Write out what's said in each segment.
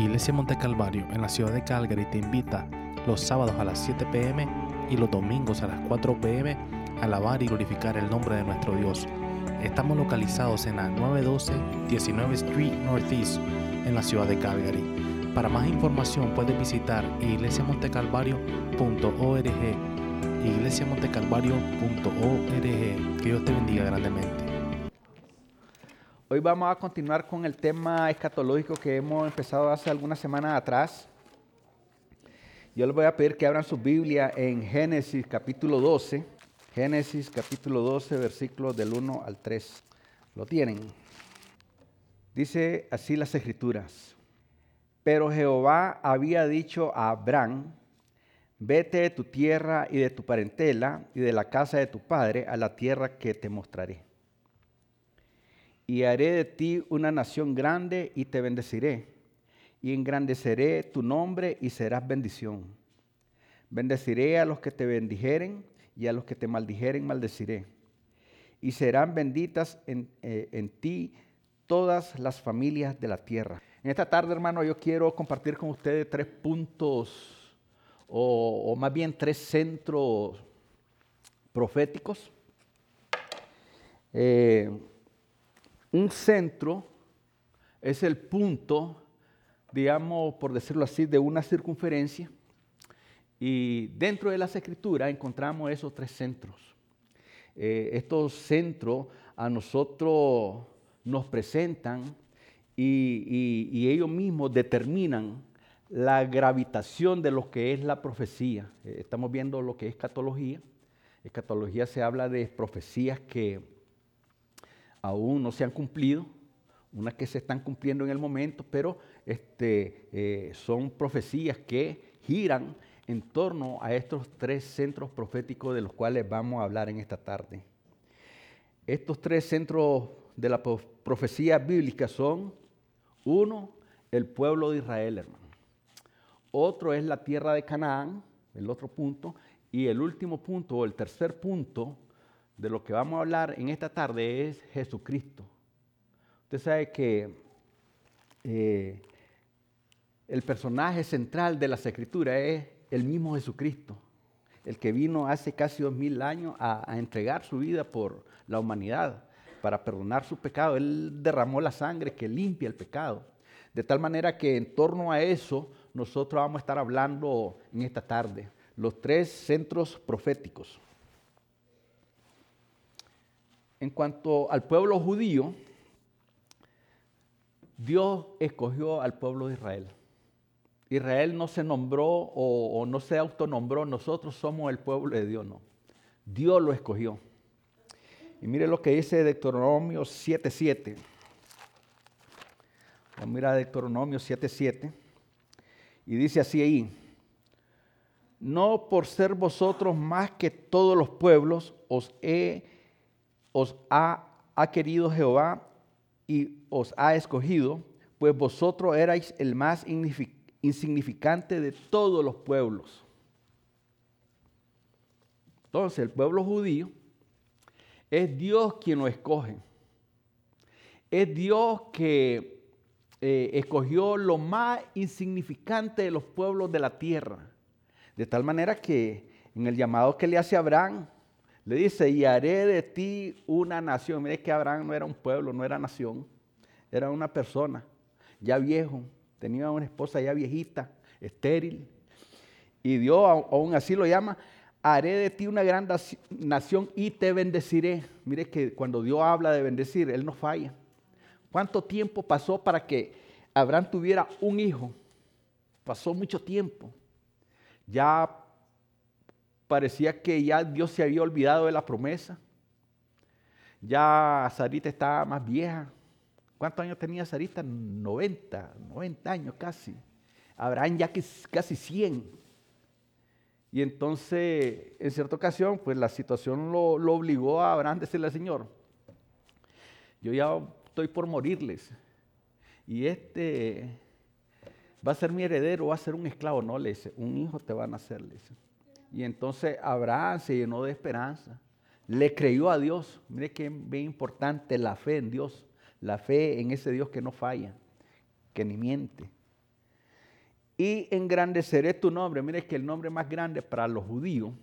Iglesia Monte Calvario en la ciudad de Calgary te invita los sábados a las 7 pm y los domingos a las 4 pm a alabar y glorificar el nombre de nuestro Dios. Estamos localizados en la 912 19 Street Northeast en la ciudad de Calgary. Para más información puedes visitar iglesiamontecalvario.org iglesiamontecalvario.org Que Dios te bendiga grandemente. Hoy vamos a continuar con el tema escatológico que hemos empezado hace algunas semanas atrás. Yo les voy a pedir que abran su Biblia en Génesis capítulo 12. Génesis capítulo 12, versículos del 1 al 3. ¿Lo tienen? Dice así las escrituras. Pero Jehová había dicho a Abraham, vete de tu tierra y de tu parentela y de la casa de tu padre a la tierra que te mostraré y haré de ti una nación grande y te bendeciré, y engrandeceré tu nombre y serás bendición. Bendeciré a los que te bendijeren y a los que te maldijeren maldeciré. Y serán benditas en, eh, ti todas las familias de la tierra. En esta tarde, hermano, yo quiero compartir con ustedes tres puntos, o, más bien tres centros proféticos. Eh, un centro es el punto, digamos, por decirlo así, de una circunferencia. Y dentro de las escrituras encontramos esos tres centros. Eh, estos centros a nosotros nos presentan y, ellos mismos determinan la gravitación de lo que es la profecía. Eh, estamos viendo lo que es escatología. Escatología se habla de profecías que aún no se han cumplido, unas que se están cumpliendo en el momento, pero este, eh, son profecías que giran en torno a estos tres centros proféticos de los cuales vamos a hablar en esta tarde. Estos tres centros de la profecía bíblica son, uno, el pueblo de Israel, hermano. Otro es la tierra de Canaán, el otro punto. Y el último punto, o el tercer punto, de lo que vamos a hablar en esta tarde es Jesucristo. Usted sabe que eh, el personaje central de las escrituras es el mismo Jesucristo, el que vino hace casi dos mil años a, a entregar su vida por la humanidad, para perdonar su pecado. Él derramó la sangre que limpia el pecado. De tal manera que en torno a eso nosotros vamos a estar hablando en esta tarde, los tres centros proféticos. En cuanto al pueblo judío, Dios escogió al pueblo de Israel. Israel no se nombró o, no se autonombró, nosotros somos el pueblo de Dios, no. Dios lo escogió. Y mire lo que dice Deuteronomio 7.7. Mira Deuteronomio 7.7. Y dice así ahí, no por ser vosotros más que todos los pueblos, os he os ha, querido Jehová y os ha escogido, pues vosotros erais el más insignificante de todos los pueblos. Entonces, el pueblo judío es Dios quien lo escoge. Es Dios que eh, escogió lo más insignificante de los pueblos de la tierra. De tal manera que en el llamado que le hace Abraham, le dice, y haré de ti una nación. Mire que Abraham no era un pueblo, no era nación, era una persona, ya viejo, tenía una esposa ya viejita, estéril. Y Dios aún así lo llama, haré de ti una gran nación y te bendeciré. Mire que cuando Dios habla de bendecir, Él no falla. ¿Cuánto tiempo pasó para que Abraham tuviera un hijo? Pasó mucho tiempo. Ya parecía que ya Dios se había olvidado de la promesa. Ya Sarita estaba más vieja. ¿Cuántos años tenía Sarita? 90, 90 años casi. Abraham ya casi 100. Y entonces, en cierta ocasión, pues la situación lo, obligó a Abraham a decirle al Señor, yo ya estoy por morirles. Y este va a ser mi heredero, va a ser un esclavo. No, le dice, un hijo te van a hacer, le dice. Y entonces Abraham se llenó de esperanza. Le creyó a Dios. Mire qué bien importante la fe en Dios. La fe en ese Dios que no falla, que ni miente. y engrandeceré tu nombre. Mire que el nombre más grande para los judíos,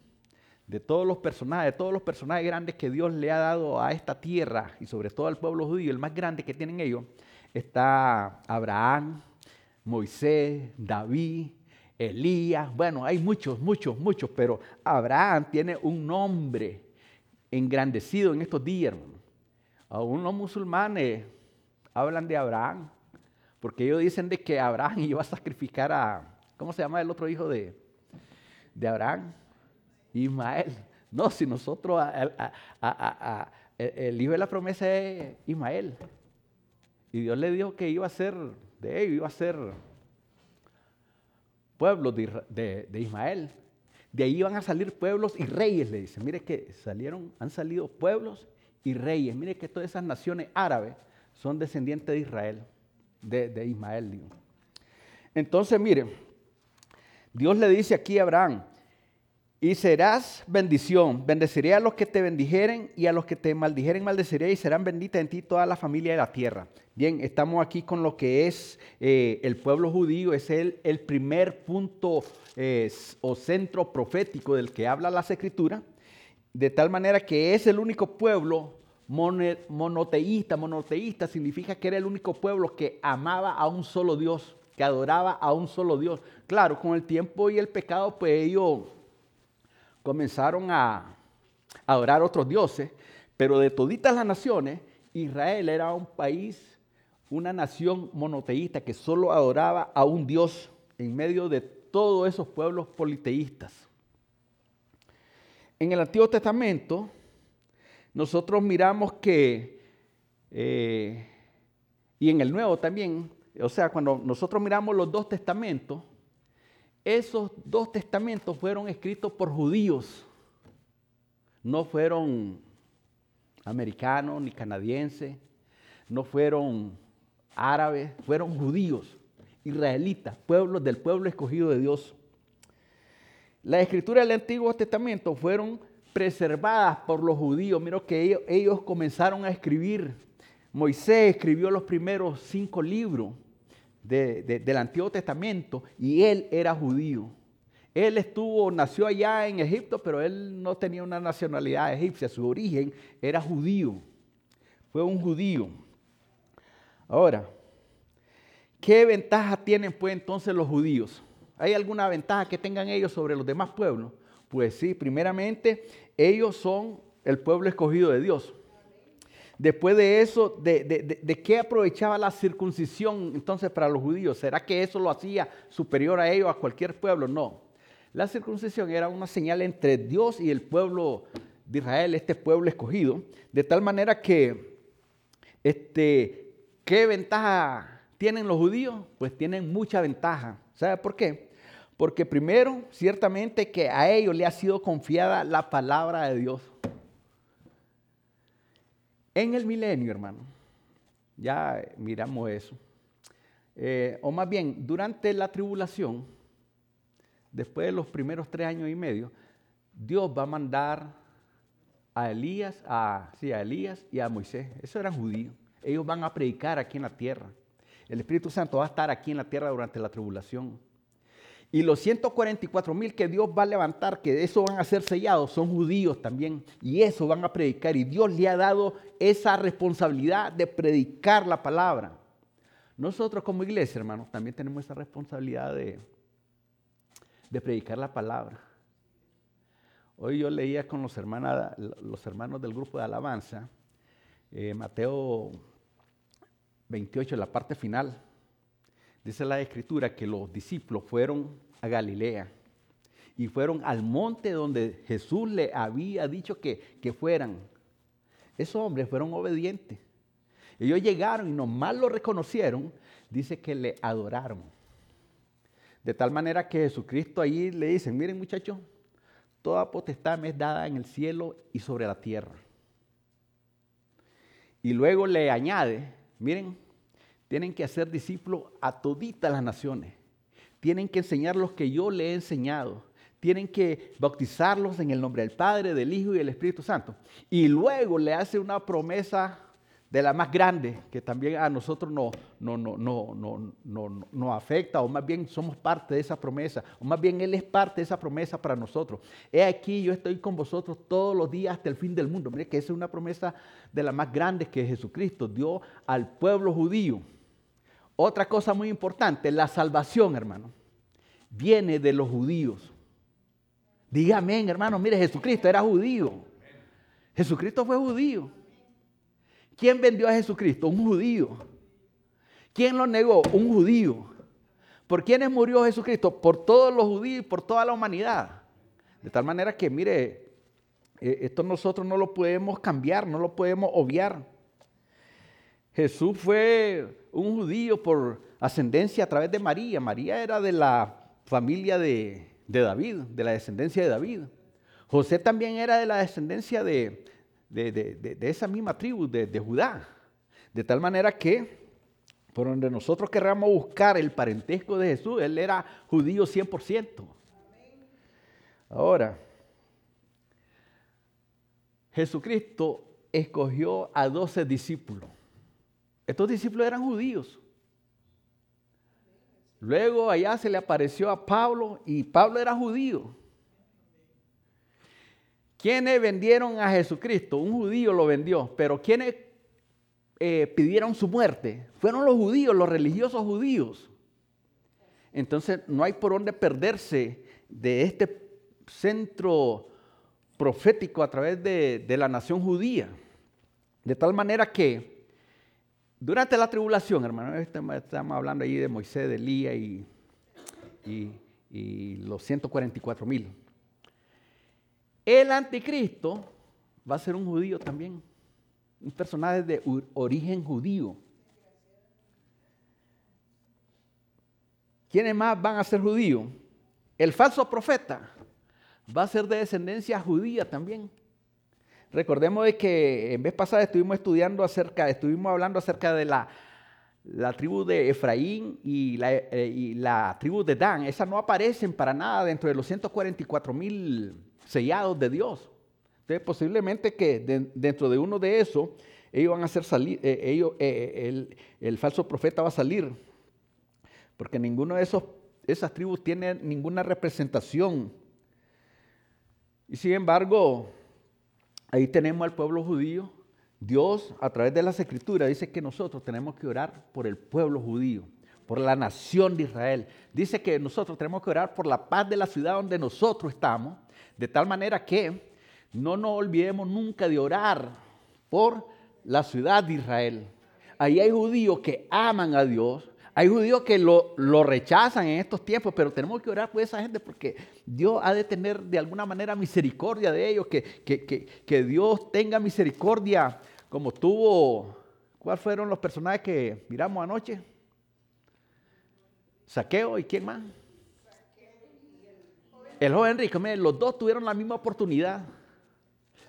de todos los personajes, de todos los personajes grandes que Dios le ha dado a esta tierra y sobre todo al pueblo judío, el más grande que tienen ellos, está Abraham, Moisés, David, Elías, bueno, hay muchos, muchos, muchos, pero Abraham tiene un nombre engrandecido en estos días, hermano. Aún los musulmanes hablan de Abraham, porque ellos dicen de que Abraham iba a sacrificar a, ¿cómo se llama el otro hijo de, de Abraham? Ismael. No, si nosotros, el hijo de la promesa es Ismael. Y Dios le dijo que iba a ser de ellos, iba a ser pueblo de, de, Ismael. De ahí iban a salir pueblos y reyes, le dice. Mire que salieron, han salido pueblos y reyes. Mire que todas esas naciones árabes son descendientes de Israel, de, de Ismael. Digo. Entonces, mire, Dios le dice aquí a Abraham, y serás bendición. Bendeciré a los que te bendijeren y a los que te maldijeren maldeciré y serán benditas en ti toda la familia de la tierra. Bien, estamos aquí con lo que es eh, el pueblo judío, es el, el primer punto o centro profético del que habla las escrituras, de tal manera que es el único pueblo monoteísta. Monoteísta significa que era el único pueblo que amaba a un solo Dios, que adoraba a un solo Dios. Claro, con el tiempo y el pecado, pues ellos comenzaron a adorar otros dioses, pero de toditas las naciones, Israel era un país, una nación monoteísta que solo adoraba a un Dios en medio de todos esos pueblos politeístas. En el Antiguo Testamento, nosotros miramos que, eh, y en el Nuevo también, o sea, cuando nosotros miramos los dos testamentos, esos dos testamentos fueron escritos por judíos, no fueron americanos ni canadienses, no fueron árabes, fueron judíos, israelitas, pueblos del pueblo escogido de Dios. Las escrituras del Antiguo Testamento fueron preservadas por los judíos. Mira que ellos, ellos comenzaron a escribir. Moisés escribió los primeros cinco libros del Antiguo Testamento y él era judío. Él estuvo, nació allá en Egipto, pero él no tenía una nacionalidad egipcia, su origen era judío. Fue un judío. Ahora, ¿qué ventaja tienen pues entonces los judíos? ¿Hay alguna ventaja que tengan ellos sobre los demás pueblos? Pues sí, primeramente, ellos son el pueblo escogido de Dios. Después de eso, de, qué aprovechaba la circuncisión entonces para los judíos? ¿Será que eso lo hacía superior a ellos, a cualquier pueblo? No. La circuncisión era una señal entre Dios y el pueblo de Israel, este pueblo escogido, de tal manera que, este, ¿qué ventaja tienen los judíos? Pues tienen mucha ventaja. ¿Sabe por qué? Porque primero, ciertamente que a ellos le ha sido confiada la palabra de Dios. En el milenio, hermano, ya miramos eso. Eh, o más bien, durante la tribulación, después de los primeros tres años y medio, Dios va a mandar a Elías, a, sí, a Elías y a Moisés. Eso eran judíos. Ellos van a predicar aquí en la tierra. El Espíritu Santo va a estar aquí en la tierra durante la tribulación. Y los 144 mil que Dios va a levantar, que eso van a ser sellados, son judíos también. Y eso van a predicar. Y Dios le ha dado esa responsabilidad de predicar la palabra. Nosotros como iglesia, hermanos, también tenemos esa responsabilidad de, de predicar la palabra. Hoy yo leía con los, hermanos, los hermanos del grupo de alabanza, eh, Mateo 28, la parte final. Dice la escritura que los discípulos fueron a Galilea y fueron al monte donde Jesús le había dicho que, que fueran. Esos hombres fueron obedientes. Ellos llegaron y nomás lo reconocieron, dice que le adoraron. De tal manera que Jesucristo ahí le dice, miren muchachos, toda potestad me es dada en el cielo y sobre la tierra. Y luego le añade, miren, tienen que hacer discípulos a toditas las naciones. Tienen que enseñar los que yo le he enseñado. Tienen que bautizarlos en el nombre del Padre, del Hijo y del Espíritu Santo. Y luego le hace una promesa de la más grande, que también a nosotros nos no, no, no, no, no, afecta, o más bien somos parte de esa promesa, o más bien Él es parte de esa promesa para nosotros. He aquí, yo estoy con vosotros todos los días hasta el fin del mundo. Mire que esa es una promesa de las más grandes que Jesucristo dio al pueblo judío. Otra cosa muy importante, la salvación, hermano, viene de los judíos. Dígame, hermano, mire, Jesucristo era judío. Jesucristo fue judío. ¿Quién vendió a Jesucristo? Un judío. ¿Quién lo negó? Un judío. ¿Por quiénes murió Jesucristo? Por todos los judíos y por toda la humanidad. De tal manera que, mire, eh, esto nosotros no lo podemos cambiar, no lo podemos obviar. Jesús fue un judío por ascendencia a través de María. María era de la familia de, David, de la descendencia de David. José también era de la descendencia de, de, esa misma tribu, de, Judá. De tal manera que, por donde nosotros querramos buscar el parentesco de Jesús, él era judío 100%. Ahora, Jesucristo escogió a 12 discípulos. Estos discípulos eran judíos. Luego allá se le apareció a Pablo y Pablo era judío. ¿Quiénes vendieron a Jesucristo? Un judío lo vendió, pero ¿quiénes eh, pidieron su muerte? Fueron los judíos, los religiosos judíos. Entonces no hay por dónde perderse de este centro profético a través de, la nación judía. De tal manera que durante la tribulación, hermano, estamos hablando ahí de Moisés, de Elías y, los 144 mil. El anticristo va a ser un judío también, un personaje de origen judío. ¿Quiénes más van a ser judíos? El falso profeta va a ser de descendencia judía también. Recordemos de que en vez pasada estuvimos estudiando acerca, estuvimos hablando acerca de la, la tribu de Efraín y la, eh, y la, tribu de Dan. Esas no aparecen para nada dentro de los 144 mil sellados de Dios. Entonces, posiblemente que dentro de uno de esos, ellos van a hacer salir, eh, ellos, eh, el, el, falso profeta va a salir, porque ninguno de esos, esas tribus tiene ninguna representación. Y sin embargo, ahí tenemos al pueblo judío. Dios, a través de las escrituras, dice que nosotros tenemos que orar por el pueblo judío, por la nación de Israel. Dice que nosotros tenemos que orar por la paz de la ciudad donde nosotros estamos de tal manera que no nos olvidemos nunca de orar por la ciudad de Israel. Ahí hay judíos que aman a Dios, hay judíos que lo, rechazan en estos tiempos, pero tenemos que orar por esa gente porque Dios ha de tener de alguna manera misericordia de ellos, que, que Dios tenga misericordia como tuvo, ¿cuáles fueron los personajes que miramos anoche? Saqueo y quién más? El joven rico, los dos tuvieron la misma oportunidad.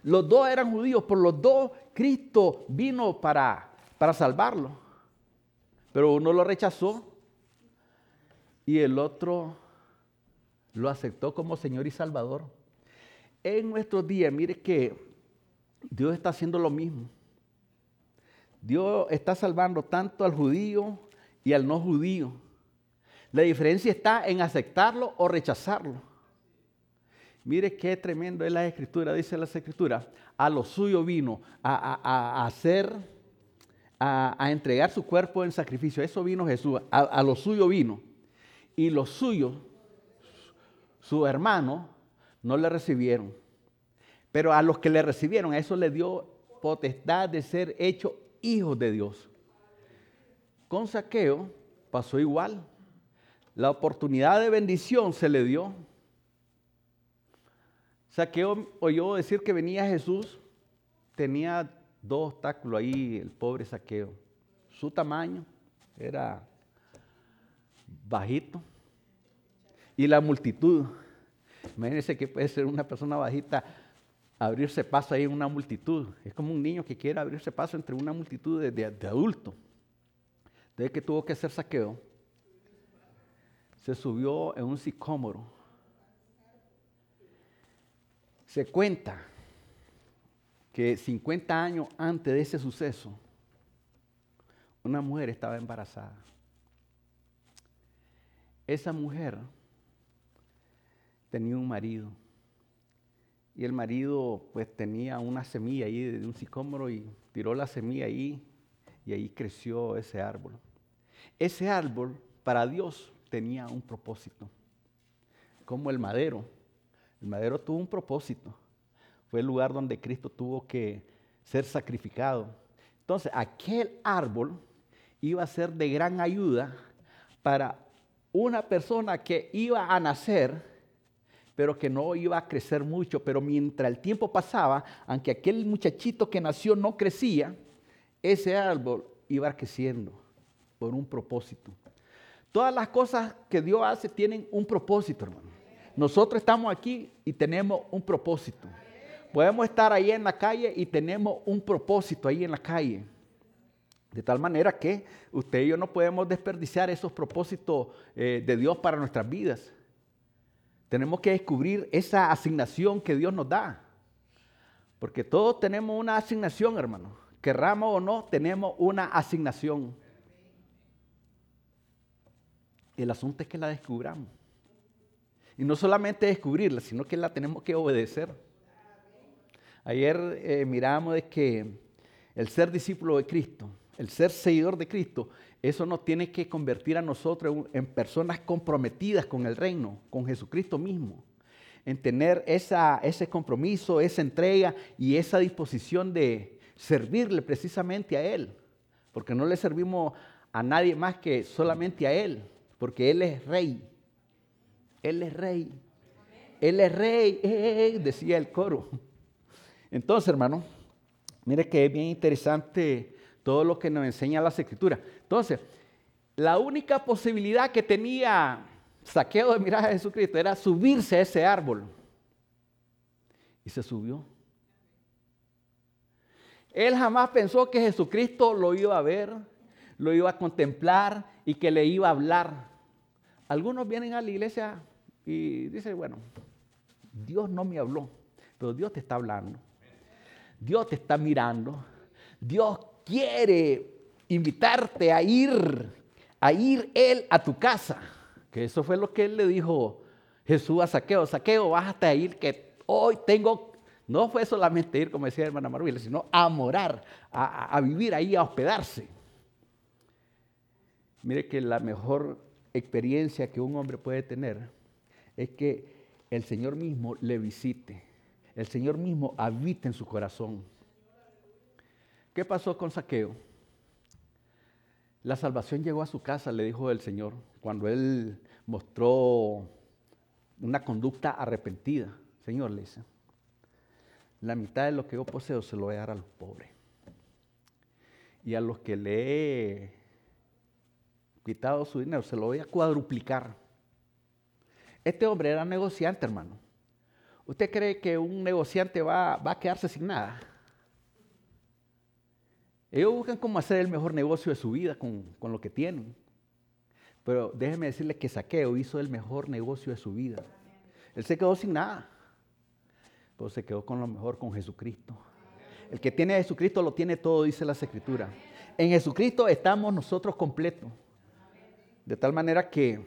Los dos eran judíos, por los dos Cristo vino para, para salvarlo. Pero uno lo rechazó y el otro lo aceptó como Señor y Salvador. En nuestros días, mire que Dios está haciendo lo mismo. Dios está salvando tanto al judío y al no judío. La diferencia está en aceptarlo o rechazarlo. Mire qué tremendo es la escritura, dice la escritura. A lo suyo vino a, hacer, a, entregar su cuerpo en sacrificio. Eso vino Jesús, a, lo suyo vino. Y los suyos, su hermano, no le recibieron. Pero a los que le recibieron, a eso le dio potestad de ser hecho hijos de Dios. Con saqueo pasó igual. La oportunidad de bendición se le dio Saqueo oyó decir que venía Jesús, tenía dos obstáculos ahí, el pobre Saqueo. Su tamaño era bajito y la multitud. Imagínense que puede ser una persona bajita abrirse paso ahí en una multitud. Es como un niño que quiere abrirse paso entre una multitud de, de adultos. Entonces, que tuvo que hacer saqueo? Se subió en un sicómoro se cuenta que 50 años antes de ese suceso, una mujer estaba embarazada. Esa mujer tenía un marido. Y el marido pues tenía una semilla ahí de un sicómoro y tiró la semilla ahí y ahí creció ese árbol. Ese árbol para Dios tenía un propósito, como el madero. El madero tuvo un propósito. Fue el lugar donde Cristo tuvo que ser sacrificado. Entonces, aquel árbol iba a ser de gran ayuda para una persona que iba a nacer, pero que no iba a crecer mucho. Pero mientras el tiempo pasaba, aunque aquel muchachito que nació no crecía, ese árbol iba creciendo por un propósito. Todas las cosas que Dios hace tienen un propósito, hermano. Nosotros estamos aquí y tenemos un propósito. Podemos estar ahí en la calle y tenemos un propósito ahí en la calle. De tal manera que usted y yo no podemos desperdiciar esos propósitos eh, de Dios para nuestras vidas. Tenemos que descubrir esa asignación que Dios nos da. Porque todos tenemos una asignación, hermano. Querramos o no, tenemos una asignación. El asunto es que la descubramos. Y no solamente descubrirla, sino que la tenemos que obedecer. Ayer eh, miramos de que el ser discípulo de Cristo, el ser seguidor de Cristo, eso nos tiene que convertir a nosotros en personas comprometidas con el reino, con Jesucristo mismo. En tener esa, ese compromiso, esa entrega y esa disposición de servirle precisamente a Él. Porque no le servimos a nadie más que solamente a Él porque Él es rey. Él es rey. Él es rey, eh, eh, decía el coro. Entonces, hermano, mire que es bien interesante todo lo que nos enseña las escrituras. Entonces, la única posibilidad que tenía Saqueo de mirar a Jesucristo era subirse a ese árbol. Y se subió. Él jamás pensó que Jesucristo lo iba a ver, lo iba a contemplar y que le iba a hablar. Algunos vienen a la iglesia y dicen, bueno, Dios no me habló, pero Dios te está hablando. Dios te está mirando. Dios quiere invitarte a ir, a ir Él a tu casa. Que eso fue lo que Él le dijo Jesús a Saqueo. Saqueo, bájate a ir, que hoy tengo, no fue solamente ir, como decía hermana Maruela, sino a morar, a, a vivir ahí, a hospedarse. Mire que la mejor experiencia que un hombre puede tener es que el Señor mismo le visite, el Señor mismo habite en su corazón. ¿Qué pasó con Saqueo? La salvación llegó a su casa, le dijo el Señor, cuando él mostró una conducta arrepentida. Señor, le dice, la mitad de lo que yo poseo se lo voy a dar a los pobres. Y a los que le he quitado su dinero, se lo voy a cuadruplicar. Este hombre era negociante, hermano. ¿Usted cree que un negociante va, a quedarse sin nada? Ellos buscan cómo hacer el mejor negocio de su vida con, con lo que tienen. Pero déjeme decirle que Saqueo hizo el mejor negocio de su vida. Él se quedó sin nada, pero se quedó con lo mejor, con Jesucristo. El que tiene a Jesucristo lo tiene todo, dice la Escritura. En Jesucristo estamos nosotros completos. De tal manera que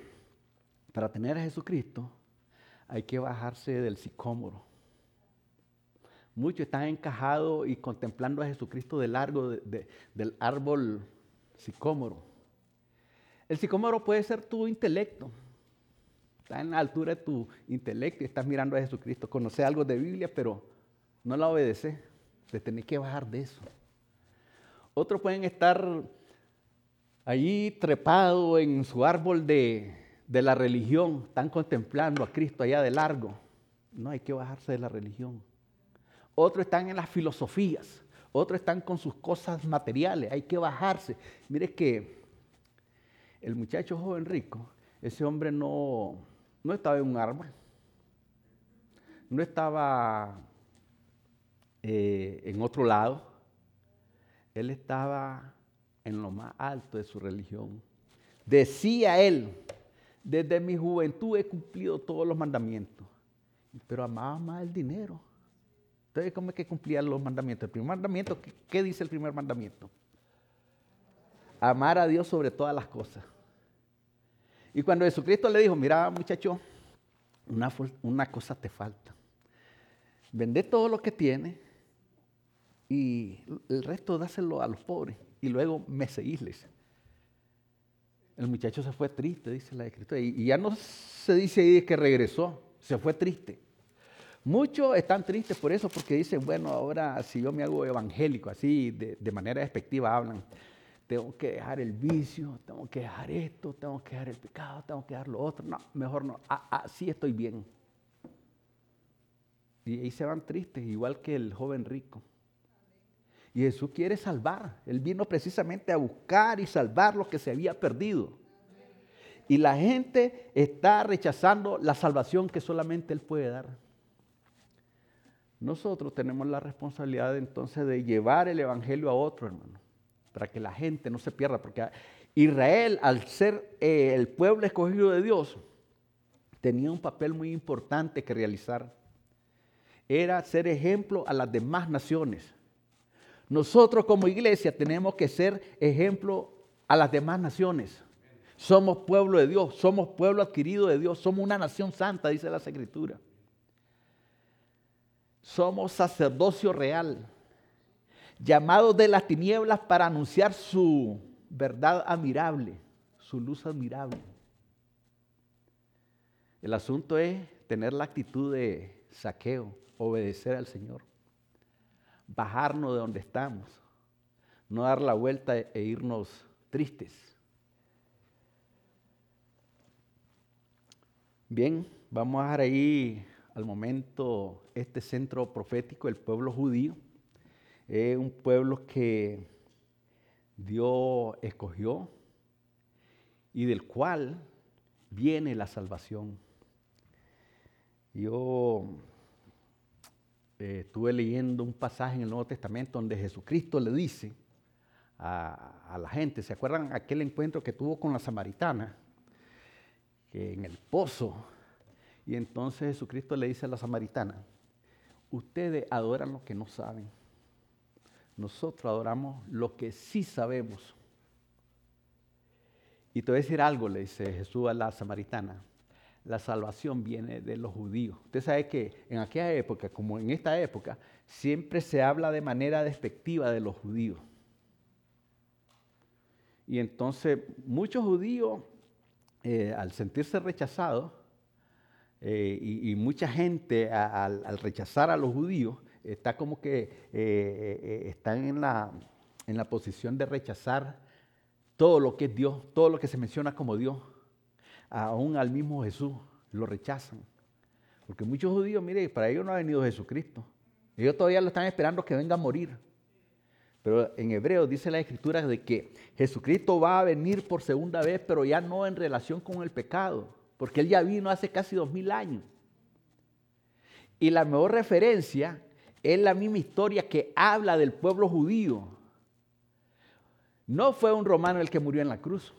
para tener a Jesucristo hay que bajarse del sicómoro. Muchos están encajados y contemplando a Jesucristo de largo del árbol sicómoro. El sicómoro puede ser tu intelecto. Está en la altura de tu intelecto y estás mirando a Jesucristo. Conoce algo de Biblia, pero no la obedece. Te tenés que bajar de eso. Otros pueden estar allí trepado en su árbol de, la religión, están contemplando a Cristo allá de largo. No hay que bajarse de la religión. Otros están en las filosofías, otros están con sus cosas materiales, hay que bajarse. Mire que el muchacho joven rico, ese hombre no, no estaba en un árbol, no estaba eh, en otro lado, él estaba en lo más alto de su religión. Decía él, desde mi juventud he cumplido todos los mandamientos, pero amaba más el dinero. Entonces, ¿cómo es que cumplía los mandamientos? El primer mandamiento, ¿qué, dice el primer mandamiento? amar a Dios sobre todas las cosas. Y cuando Jesucristo le dijo, mira muchacho, una, una cosa te falta. Vende todo lo que tienes y el resto dáselo a los pobres y luego me seguíles. El muchacho se fue triste, dice la escritura, y ya no se dice ahí que regresó, se fue triste. Muchos están tristes por eso, porque dicen, bueno, ahora si yo me hago evangélico, así de, manera despectiva hablan, tengo que dejar el vicio, tengo que dejar esto, tengo que dejar el pecado, tengo que dejar lo otro. No, mejor no, así estoy bien. Y ahí se van tristes, igual que el joven rico. Y Jesús quiere salvar. Él vino precisamente a buscar y salvar lo que se había perdido. Y la gente está rechazando la salvación que solamente Él puede dar. Nosotros tenemos la responsabilidad entonces de llevar el Evangelio a otro, hermano, para que la gente no se pierda, porque Israel, al ser eh, el pueblo escogido de Dios, tenía un papel muy importante que realizar. Era ser ejemplo a las demás naciones. Nosotros como iglesia tenemos que ser ejemplo a las demás naciones. Somos pueblo de Dios, somos pueblo adquirido de Dios, somos una nación santa, dice la Escritura. Somos sacerdocio real, llamados de las tinieblas para anunciar su verdad admirable, su luz admirable. El asunto es tener la actitud de saqueo, obedecer al Señor, bajarnos de donde estamos, no dar la vuelta e irnos tristes. Bien, vamos a dejar ahí al momento este centro profético, el pueblo judío. Es un pueblo que Dios escogió y del cual viene la salvación. Yo eh, estuve leyendo un pasaje en el Nuevo Testamento donde Jesucristo le dice a, la gente, ¿se acuerdan aquel encuentro que tuvo con la samaritana? Que en el pozo y entonces Jesucristo le dice a la samaritana, ustedes adoran lo que no saben. Nosotros adoramos lo que sí sabemos. Y te voy a decir algo, le dice Jesús a la samaritana. La salvación viene de los judíos. Usted sabe que en aquella época, como en esta época, siempre se habla de manera despectiva de los judíos. Y entonces muchos judíos, eh, al sentirse rechazados, eh, y, mucha gente al, rechazar a los judíos está como que eh, están en la, en la posición de rechazar todo lo que es Dios, todo lo que se menciona como Dios. Aún al mismo Jesús lo rechazan. Porque muchos judíos, mire, para ellos no ha venido Jesucristo. Ellos todavía lo están esperando que venga a morir. Pero en hebreo dice la escritura de que Jesucristo va a venir por segunda vez, pero ya no en relación con el pecado porque él ya vino hace casi dos mil años. Y la mejor referencia es la misma historia que habla del pueblo judío. No fue un romano el que murió en la cruz,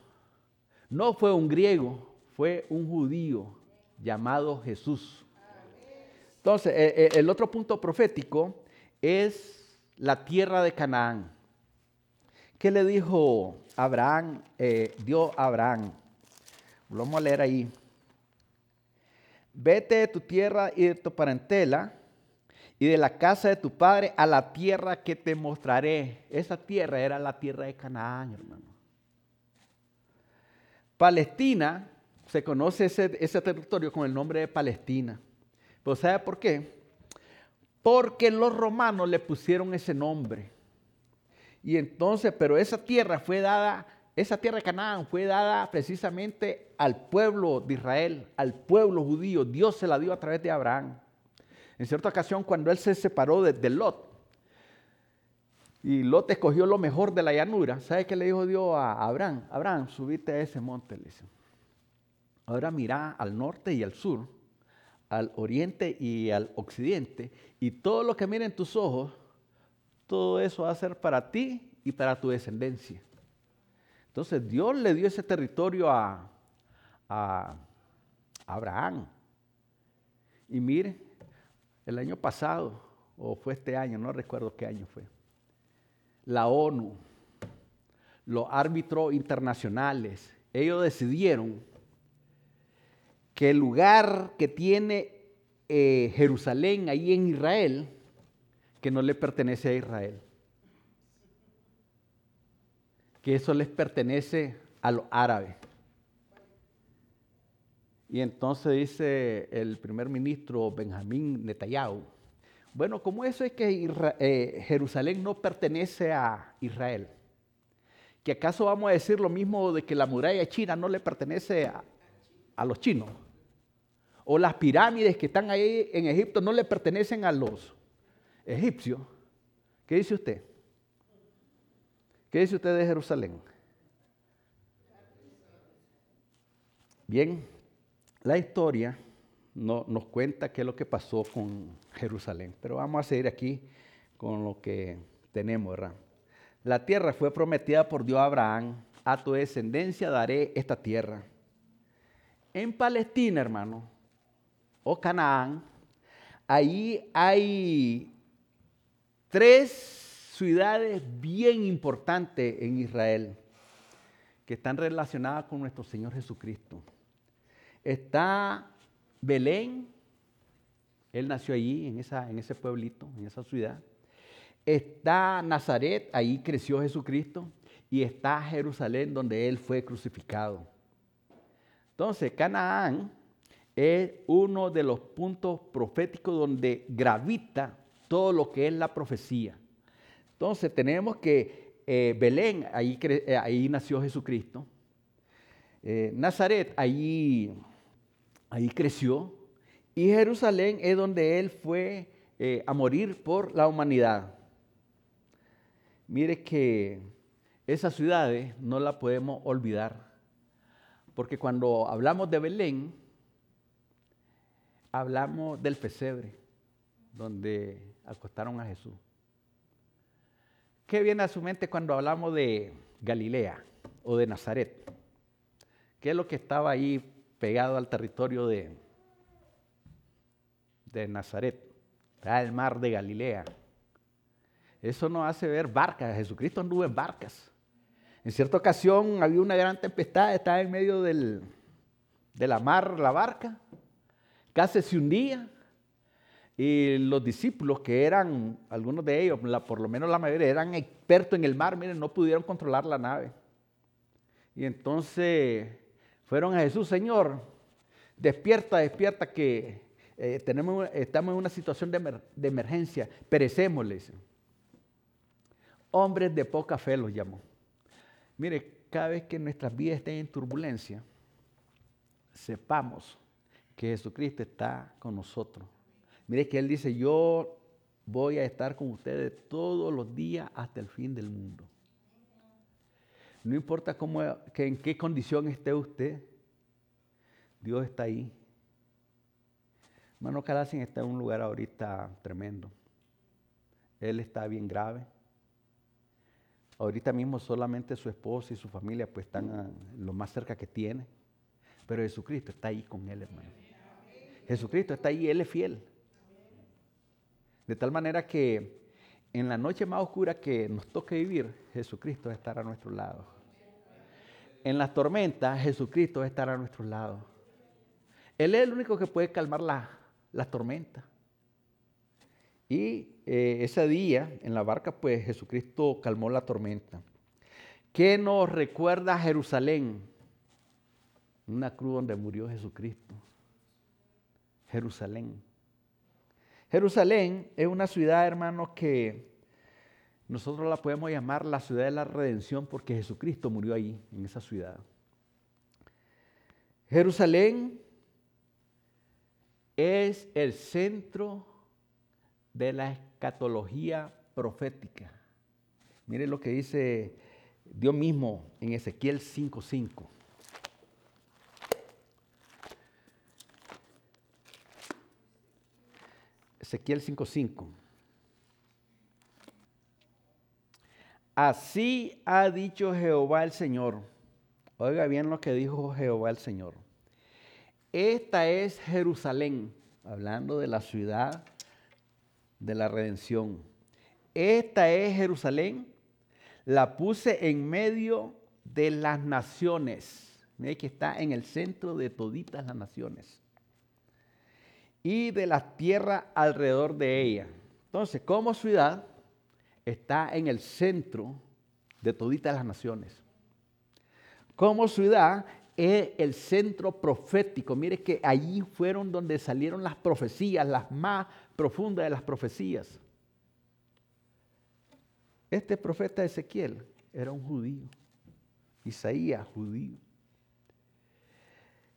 no fue un griego, fue un judío llamado Jesús. Entonces, e, e, el otro punto profético es la tierra de Canaán. ¿Qué le dijo Abraham, eh, dio Abraham? Lo vamos a leer ahí vete de tu tierra y de tu parentela y de la casa de tu padre a la tierra que te mostraré. Esa tierra era la tierra de Canaán, hermano. Palestina, se conoce ese, ese territorio con el nombre de Palestina. Pero ¿sabe por qué? Porque los romanos le pusieron ese nombre. Y entonces, pero esa tierra fue dada esa tierra de Canaán fue dada precisamente al pueblo de Israel, al pueblo judío. Dios se la dio a través de Abraham. En cierta ocasión, cuando él se separó de, Lot, y Lot escogió lo mejor de la llanura, ¿sabe qué le dijo Dios a Abraham? Abraham, subite a ese monte, le dice. Ahora mira al norte y al sur, al oriente y al occidente, y todo lo que miren tus ojos, todo eso va a ser para ti y para tu descendencia. Entonces Dios le dio ese territorio a, Abraham. Y mire, el año pasado, o fue este año, no recuerdo qué año fue, la ONU, los árbitros internacionales, ellos decidieron que el lugar que tiene eh, Jerusalén ahí en Israel, que no le pertenece a Israel. Que eso les pertenece a los árabes. Y entonces dice el primer ministro Benjamín Netanyahu, bueno, ¿cómo eso es que eh, Jerusalén no pertenece a Israel? ¿Que acaso vamos a decir lo mismo de que la muralla china no le pertenece a los chinos? O las pirámides que están ahí en Egipto no le pertenecen a los egipcios. ¿Qué dice usted? ¿Qué dice usted de Jerusalén? Bien, la historia no, nos cuenta qué es lo que pasó con Jerusalén, pero vamos a seguir aquí con lo que tenemos, ¿verdad? La tierra fue prometida por Dios a Abraham, a tu descendencia daré esta tierra. En Palestina, hermano, o Canaán, ahí hay tres ciudades bien importantes en Israel que están relacionadas con nuestro Señor Jesucristo. Está Belén, él nació allí, en, en ese pueblito, en esa ciudad. Está Nazaret, ahí creció Jesucristo. Y está Jerusalén, donde él fue crucificado. Entonces, Canaán es uno de los puntos proféticos donde gravita todo lo que es la profecía. Entonces tenemos que eh, Belén, ahí, eh, ahí, nació Jesucristo. Eh, Nazaret, ahí, ahí creció. Y Jerusalén es donde él fue a morir por la humanidad. Mire que esas ciudades no las podemos olvidar. Porque cuando hablamos de Belén, hablamos del pesebre, donde acostaron a Jesús. ¿Qué viene a su mente cuando hablamos de Galilea o de Nazaret? ¿Qué es lo que estaba ahí pegado al territorio de, de Nazaret? el mar de Galilea. Eso nos hace ver barcas. Jesucristo anduvo en barcas. En cierta ocasión había una gran tempestad, estaba en medio del, de la mar la barca casi se hundía. Y los discípulos, que eran, algunos de ellos, por lo menos la mayoría, eran expertos en el mar, miren, no pudieron controlar la nave. Y entonces fueron a Jesús, Señor, despierta, despierta, que eh, tenemos, estamos en una situación de, de emergencia, perecemos, le dicen. Hombres de poca fe los llamó. Mire, cada vez que nuestras vidas estén en turbulencia, sepamos que Jesucristo está con nosotros. Mire que Él dice, yo voy a estar con ustedes todos los días hasta el fin del mundo. No importa cómo, que en qué condición esté usted, Dios está ahí. Hermano Calacin está en un lugar ahorita tremendo. Él está bien grave. Ahorita mismo solamente su esposa y su familia pues están lo más cerca que tiene. Pero Jesucristo está ahí con él, hermano. Jesucristo está ahí, Él es fiel. De tal manera que en la noche más oscura que nos toque vivir, Jesucristo va a nuestro lado. En las tormentas, Jesucristo va a estar a nuestro lado. Él es el único que puede calmar las la tormentas. Y eh, ese día en la barca, pues Jesucristo calmó la tormenta. ¿Qué nos recuerda Jerusalén? Una cruz donde murió Jesucristo. Jerusalén. Jerusalén es una ciudad, hermanos, que nosotros la podemos llamar la ciudad de la redención porque Jesucristo murió ahí, en esa ciudad. Jerusalén es el centro de la escatología profética. Mire lo que dice Dios mismo en Ezequiel 5:5. Ezequiel 5:5. Así ha dicho Jehová el Señor. Oiga bien lo que dijo Jehová el Señor. Esta es Jerusalén, hablando de la ciudad de la redención. Esta es Jerusalén, La puse en medio de las naciones. Mire que está en el centro de toditas las naciones. Y de la tierra alrededor de ella. Entonces, como ciudad, está en el centro de toditas las naciones. Como ciudad, es el centro profético. Mire que allí fueron donde salieron las profecías, las más profundas de las profecías. Este profeta Ezequiel era un judío. Isaías, judío.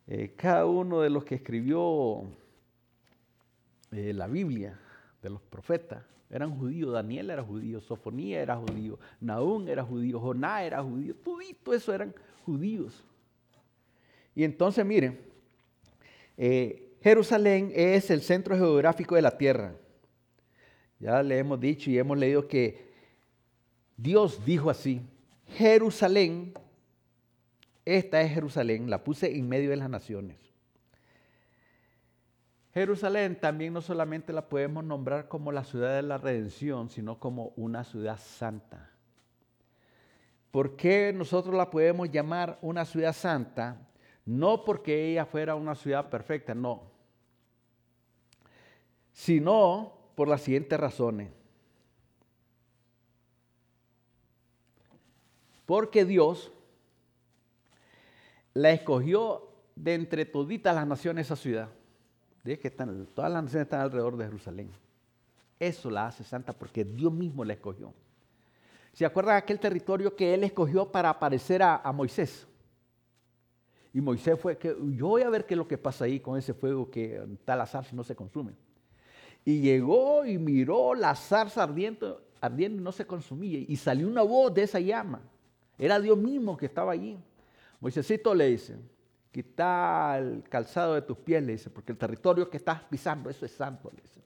Eh, cada uno de los que escribió la Biblia, de los profetas, eran judíos. Daniel era judío, Sofonía era judío, Naúm era judío, Joná era judío. Todo eso eran judíos. Y entonces, miren, eh, Jerusalén es el centro geográfico de la tierra. Ya le hemos dicho y hemos leído que Dios dijo así, Jerusalén, esta es Jerusalén, la puse en medio de las naciones. Jerusalén también no solamente la podemos nombrar como la ciudad de la redención, sino como una ciudad santa. ¿Por qué nosotros la podemos llamar una ciudad santa? No porque ella fuera una ciudad perfecta, no. Sino por las siguientes razones. Porque Dios la escogió de entre toditas las naciones esa ciudad. Que están, todas las naciones están alrededor de Jerusalén. Eso la hace santa porque Dios mismo la escogió. ¿Se acuerdan aquel territorio que él escogió para aparecer a, a Moisés? Y Moisés fue que yo voy a ver qué es lo que pasa ahí con ese fuego que está la zarza no se consume. Y llegó y miró la zarza ardiendo, ardiendo y no se consumía. Y salió una voz de esa llama. Era Dios mismo que estaba allí. Moisésito le dice, quita el calzado de tus pies, le dice, porque el territorio que estás pisando, eso es santo, le dice.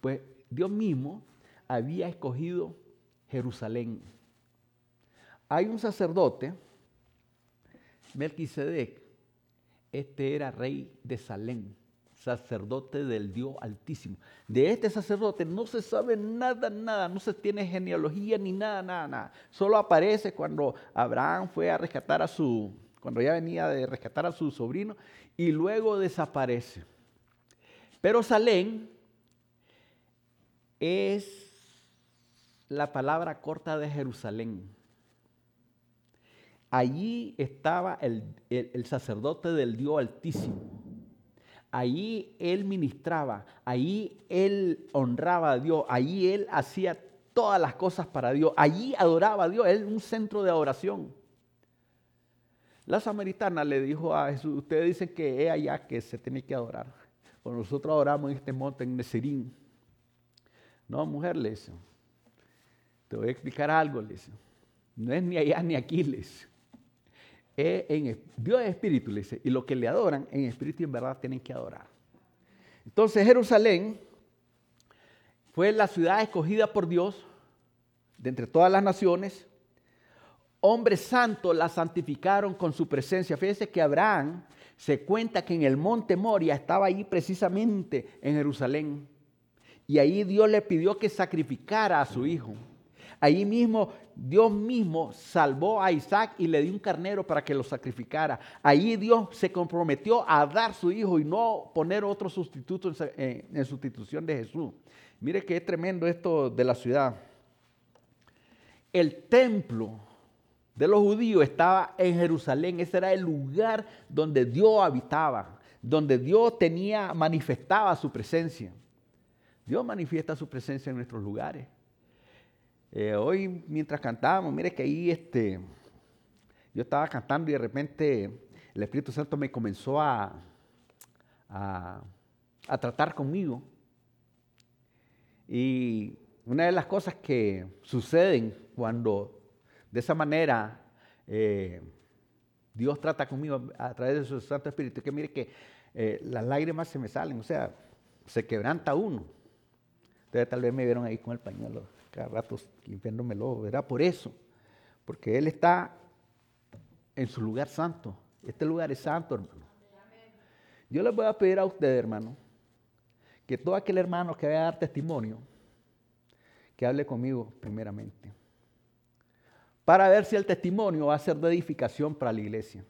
Pues Dios mismo había escogido Jerusalén. Hay un sacerdote Melquisedec, este era rey de Salem, sacerdote del Dios Altísimo. De este sacerdote no se sabe nada, nada, no se tiene genealogía ni nada, nada, nada. Solo aparece cuando Abraham fue a rescatar a su, cuando ya venía de rescatar a su sobrino y luego desaparece. Pero Salem es la palabra corta de Jerusalén. Allí estaba el, sacerdote del Dios Altísimo. Allí él ministraba, allí él honraba a Dios, allí él hacía todas las cosas para Dios, allí adoraba a Dios, él un centro de adoración. La samaritana le dijo a Jesús, ustedes dicen que es allá que se tiene que adorar. Pues nosotros adoramos en este monte, en Neserín. No, mujer, le dice, te voy a explicar algo, le dice. No es ni allá ni aquí, le dice. Dios es espíritu, le dice, y lo que le adoran en espíritu y en verdad tienen que adorar. Entonces Jerusalén fue la ciudad escogida por Dios de entre todas las naciones. Hombres santos la santificaron con su presencia. Fíjense que Abraham se cuenta que en el monte Moria estaba ahí precisamente en Jerusalén. Y ahí Dios le pidió que sacrificara a su hijo. Ahí mismo Dios mismo salvó a Isaac y le dio un carnero para que lo sacrificara. Ahí Dios se comprometió a dar su hijo y no poner otro sustituto en, sustitución de Jesús. Mire que es tremendo esto de la ciudad. El templo de los judíos estaba en Jerusalén. Ese era el lugar donde Dios habitaba, donde Dios tenía, manifestaba su presencia. Dios manifiesta su presencia en nuestros lugares. Eh, hoy mientras cantábamos, mire que ahí este, yo estaba cantando y de repente el Espíritu Santo me comenzó a, a, tratar conmigo. Y una de las cosas que suceden cuando de esa manera eh, Dios trata conmigo a través de su Santo Espíritu, es que mire que eh, las lágrimas se me salen, o sea, se quebranta uno. Ustedes tal vez me vieron ahí con el pañuelo cada rato limpiándomelo, era por eso, porque Él está en su lugar santo. Este lugar es santo, hermano. Yo les voy a pedir a ustedes, hermano, que todo aquel hermano que vaya a dar testimonio, que hable conmigo primeramente. Para ver si el testimonio va a ser de edificación para la iglesia.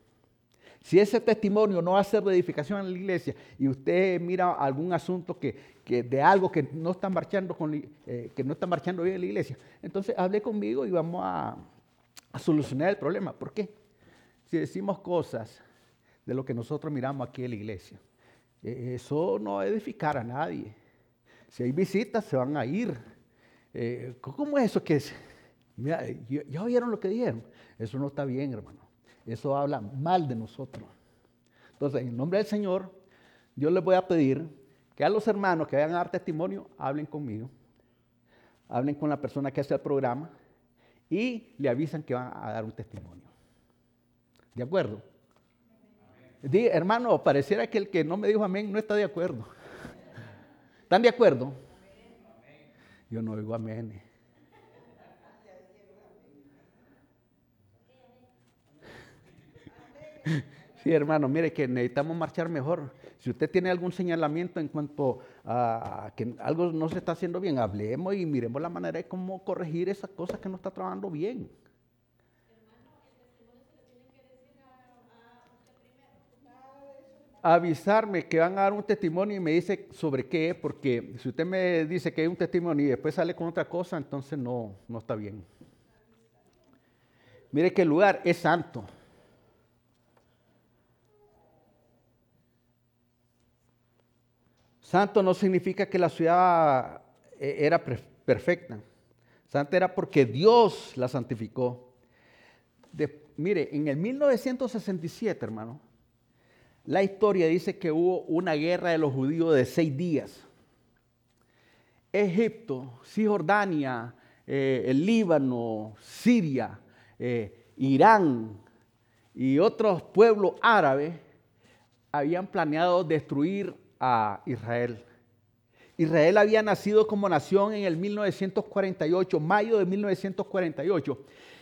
Si ese testimonio no va a ser de edificación en la iglesia y usted mira algún asunto que, de algo que no, está marchando con, eh, que no está marchando bien en la iglesia, entonces hable conmigo y vamos a, solucionar el problema. ¿Por qué? Si decimos cosas de lo que nosotros miramos aquí en la iglesia, eh, eso no va a edificar a nadie. Si hay visitas, se van a ir. Eh, ¿Cómo es eso que es? ¿Ya oyeron lo que dijeron? Eso no está bien, hermano. Eso habla mal de nosotros. Entonces, en nombre del Señor, yo les voy a pedir que a los hermanos que vayan a dar testimonio, hablen conmigo. Hablen con la persona que hace el programa y le avisan que van a dar un testimonio. ¿De acuerdo? hermano, pareciera que el que no me dijo amén no está de acuerdo. ¿Están de acuerdo? Yo no oigo amén. Sí, hermano, mire que necesitamos marchar mejor. Si usted tiene algún señalamiento en cuanto a que algo no se está haciendo bien, hablemos y miremos la manera de cómo corregir esas cosas que no está trabajando bien. avisarme que van a dar un testimonio y me dice sobre qué, porque si usted me dice que hay un testimonio y después sale con otra cosa, entonces no, no está bien. Mire que el lugar es santo. Santo no significa que la ciudad eh, era perfecta. Santa era porque Dios la santificó. mire, en el 1967, hermano, la historia dice que hubo una guerra de los judíos de seis días. Egipto, Cisjordania, eh, el Líbano, Siria, eh, Irán y otros pueblos árabes habían planeado destruir a Israel. Israel había nacido como nación en el 1948, mayo de 1948,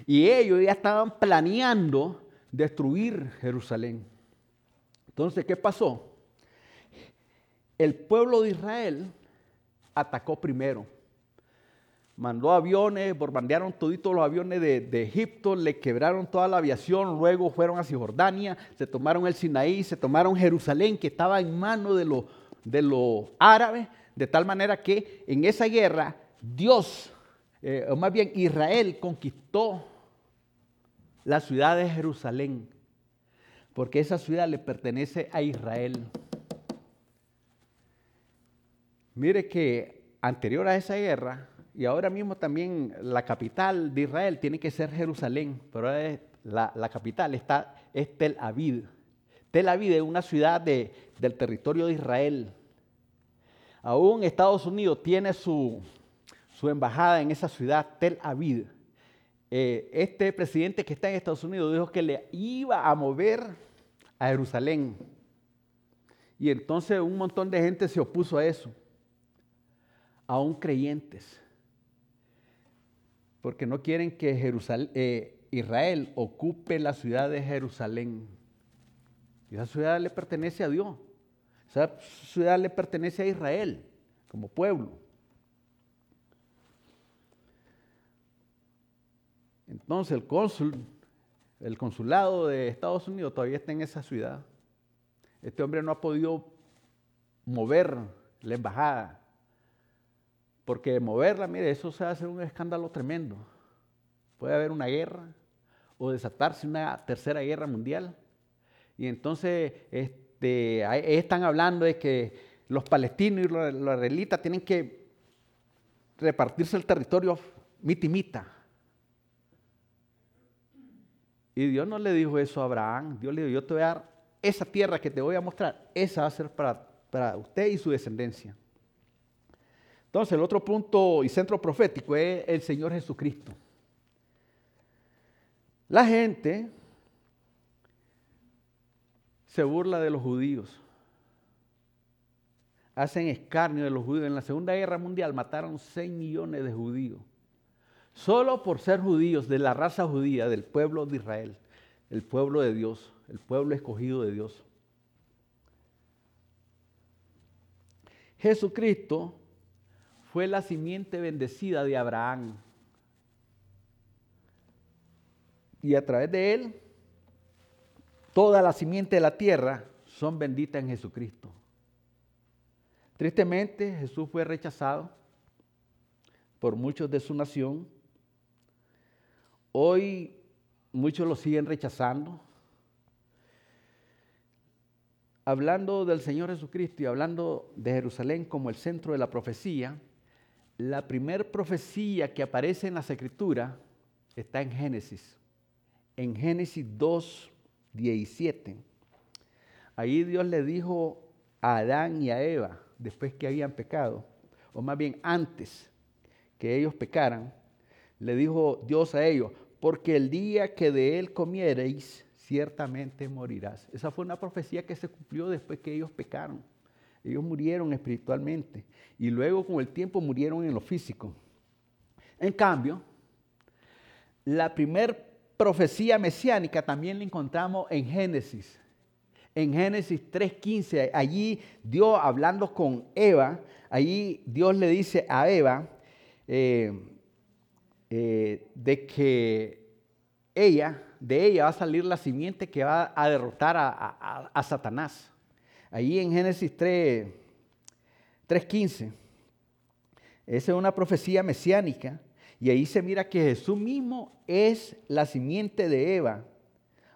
y ellos ya estaban planeando destruir Jerusalén. Entonces, ¿qué pasó? El pueblo de Israel atacó primero. Mandó aviones, bombardearon toditos los aviones de, Egipto, le quebraron toda la aviación, luego fueron a Cisjordania, se tomaron el Sinaí, se tomaron Jerusalén, que estaba en manos de los de árabes, de tal manera que en esa guerra Dios, eh, o más bien Israel, conquistó la ciudad de Jerusalén, porque esa ciudad le pertenece a Israel. Mire que anterior a esa guerra, y ahora mismo también la capital de Israel tiene que ser Jerusalén, pero la, capital está, es Tel Aviv. Tel Aviv es una ciudad del territorio de Israel. Aún Estados Unidos tiene su, embajada en esa ciudad, Tel Aviv. Eh, este presidente que está en Estados Unidos dijo que le iba a mover a Jerusalén. Y entonces un montón de gente se opuso a eso, aún creyentes porque no quieren que eh, Israel ocupe la ciudad de Jerusalén. Y esa ciudad le pertenece a Dios. Esa ciudad le pertenece a Israel como pueblo. Entonces el cónsul, el consulado de Estados Unidos todavía está en esa ciudad. Este hombre no ha podido mover la embajada porque moverla, mire, eso se hace un escándalo tremendo. Puede haber una guerra o desatarse una tercera guerra mundial. Y entonces este, están hablando de que los palestinos y los, israelitas tienen que repartirse el territorio mitimita. Y Dios no le dijo eso a Abraham. Dios le dijo, yo te voy a dar esa tierra que te voy a mostrar. Esa va a ser para, para usted y su descendencia. Entonces, el otro punto y centro profético es el Señor Jesucristo. La gente se burla de los judíos. Hacen escarnio de los judíos. En la Segunda Guerra Mundial mataron 6 millones de judíos. Solo por ser judíos de la raza judía, del pueblo de Israel, el pueblo de Dios, el pueblo escogido de Dios. Jesucristo fue la simiente bendecida de Abraham. y a través de él, toda la simiente de la tierra son benditas en Jesucristo. Tristemente, Jesús fue rechazado por muchos de su nación. Hoy muchos lo siguen rechazando. Hablando del Señor Jesucristo y hablando de Jerusalén como el centro de la profecía, la primera profecía que aparece en las Escrituras está en Génesis. En Génesis 2, 17. Ahí Dios le dijo a Adán y a Eva, después que habían pecado, o más bien antes que ellos pecaran, le dijo Dios a ellos, porque el día que de él comiereis, ciertamente morirás. Esa fue una profecía que se cumplió después que ellos pecaron. Ellos murieron espiritualmente y luego con el tiempo murieron en lo físico. En cambio, la primera profecía mesiánica también la encontramos en Génesis. En Génesis 3.15, allí Dios hablando con Eva, allí Dios le dice a Eva eh, eh, de que ella, de ella va a salir la simiente que va a derrotar a Satanás. Ahí en Génesis 3, 3.15, esa es una profecía mesiánica. Y ahí se mira que Jesús mismo es la simiente de Eva.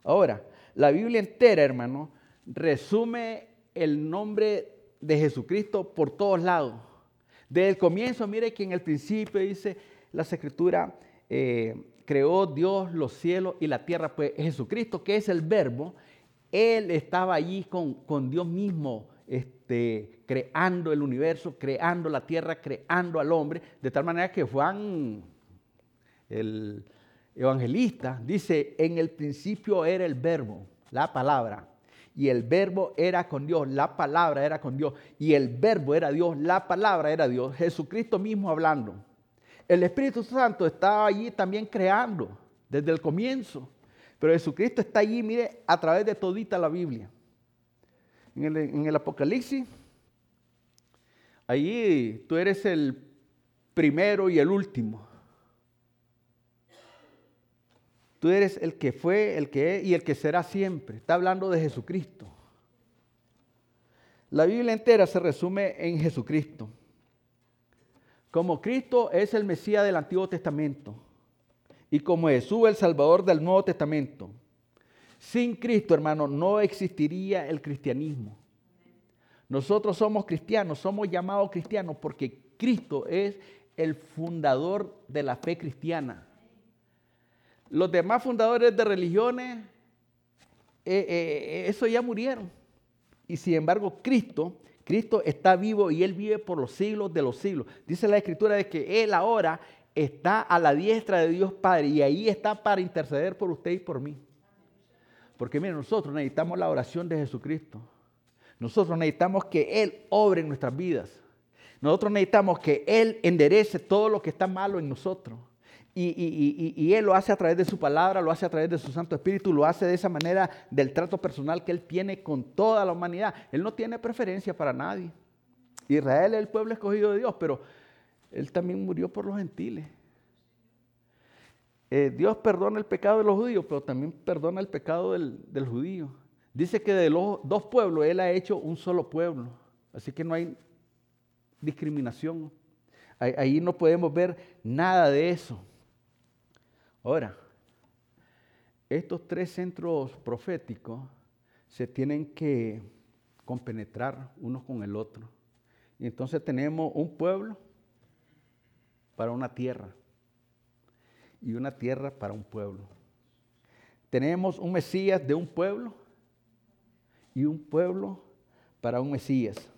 Ahora, la Biblia entera, hermano, resume el nombre de Jesucristo por todos lados. Desde el comienzo, mire que en el principio dice la escritura, eh, creó Dios los cielos y la tierra, pues Jesucristo, que es el verbo, él estaba allí con, Dios mismo, este, creando el universo, creando la tierra, creando al hombre, de tal manera que Juan, el evangelista, dice, en el principio era el verbo, la palabra, y el verbo era con Dios, la palabra era con Dios, y el verbo era Dios, la palabra era Dios, Jesucristo mismo hablando. El Espíritu Santo estaba allí también creando desde el comienzo. Pero Jesucristo está allí, mire, a través de todita la Biblia. En el, Apocalipsis, allí tú eres el primero y el último. Tú eres el que fue, el que es y el que será siempre. Está hablando de Jesucristo. La Biblia entera se resume en Jesucristo. Como Cristo es el Mesías del Antiguo Testamento y como Jesús el Salvador del Nuevo Testamento. Sin Cristo, hermano, no existiría el cristianismo. Nosotros somos cristianos, somos llamados cristianos porque Cristo es el fundador de la fe cristiana. Los demás fundadores de religiones, eh, eh, eso ya murieron. Y sin embargo, Cristo, Cristo está vivo y Él vive por los siglos de los siglos. Dice la Escritura de que Él ahora está a la diestra de Dios Padre y ahí está para interceder por usted y por mí. Porque miren, nosotros necesitamos la oración de Jesucristo. Nosotros necesitamos que Él obre en nuestras vidas. Nosotros necesitamos que Él enderece todo lo que está malo en nosotros. Y, y, Él lo hace a través de su palabra, lo hace a través de su Santo Espíritu, lo hace de esa manera del trato personal que Él tiene con toda la humanidad. Él no tiene preferencia para nadie. Israel es el pueblo escogido de Dios, pero él también murió por los gentiles. Eh, Dios perdona el pecado de los judíos, pero también perdona el pecado del, judío. Dice que de los dos pueblos Él ha hecho un solo pueblo. Así que no hay discriminación. Ahí, ahí no podemos ver nada de eso. Ahora, estos tres centros proféticos se tienen que compenetrar unos con el otro. Y entonces tenemos un pueblo para una tierra y una tierra para un pueblo. Tenemos un Mesías de un pueblo y un pueblo para un Mesías.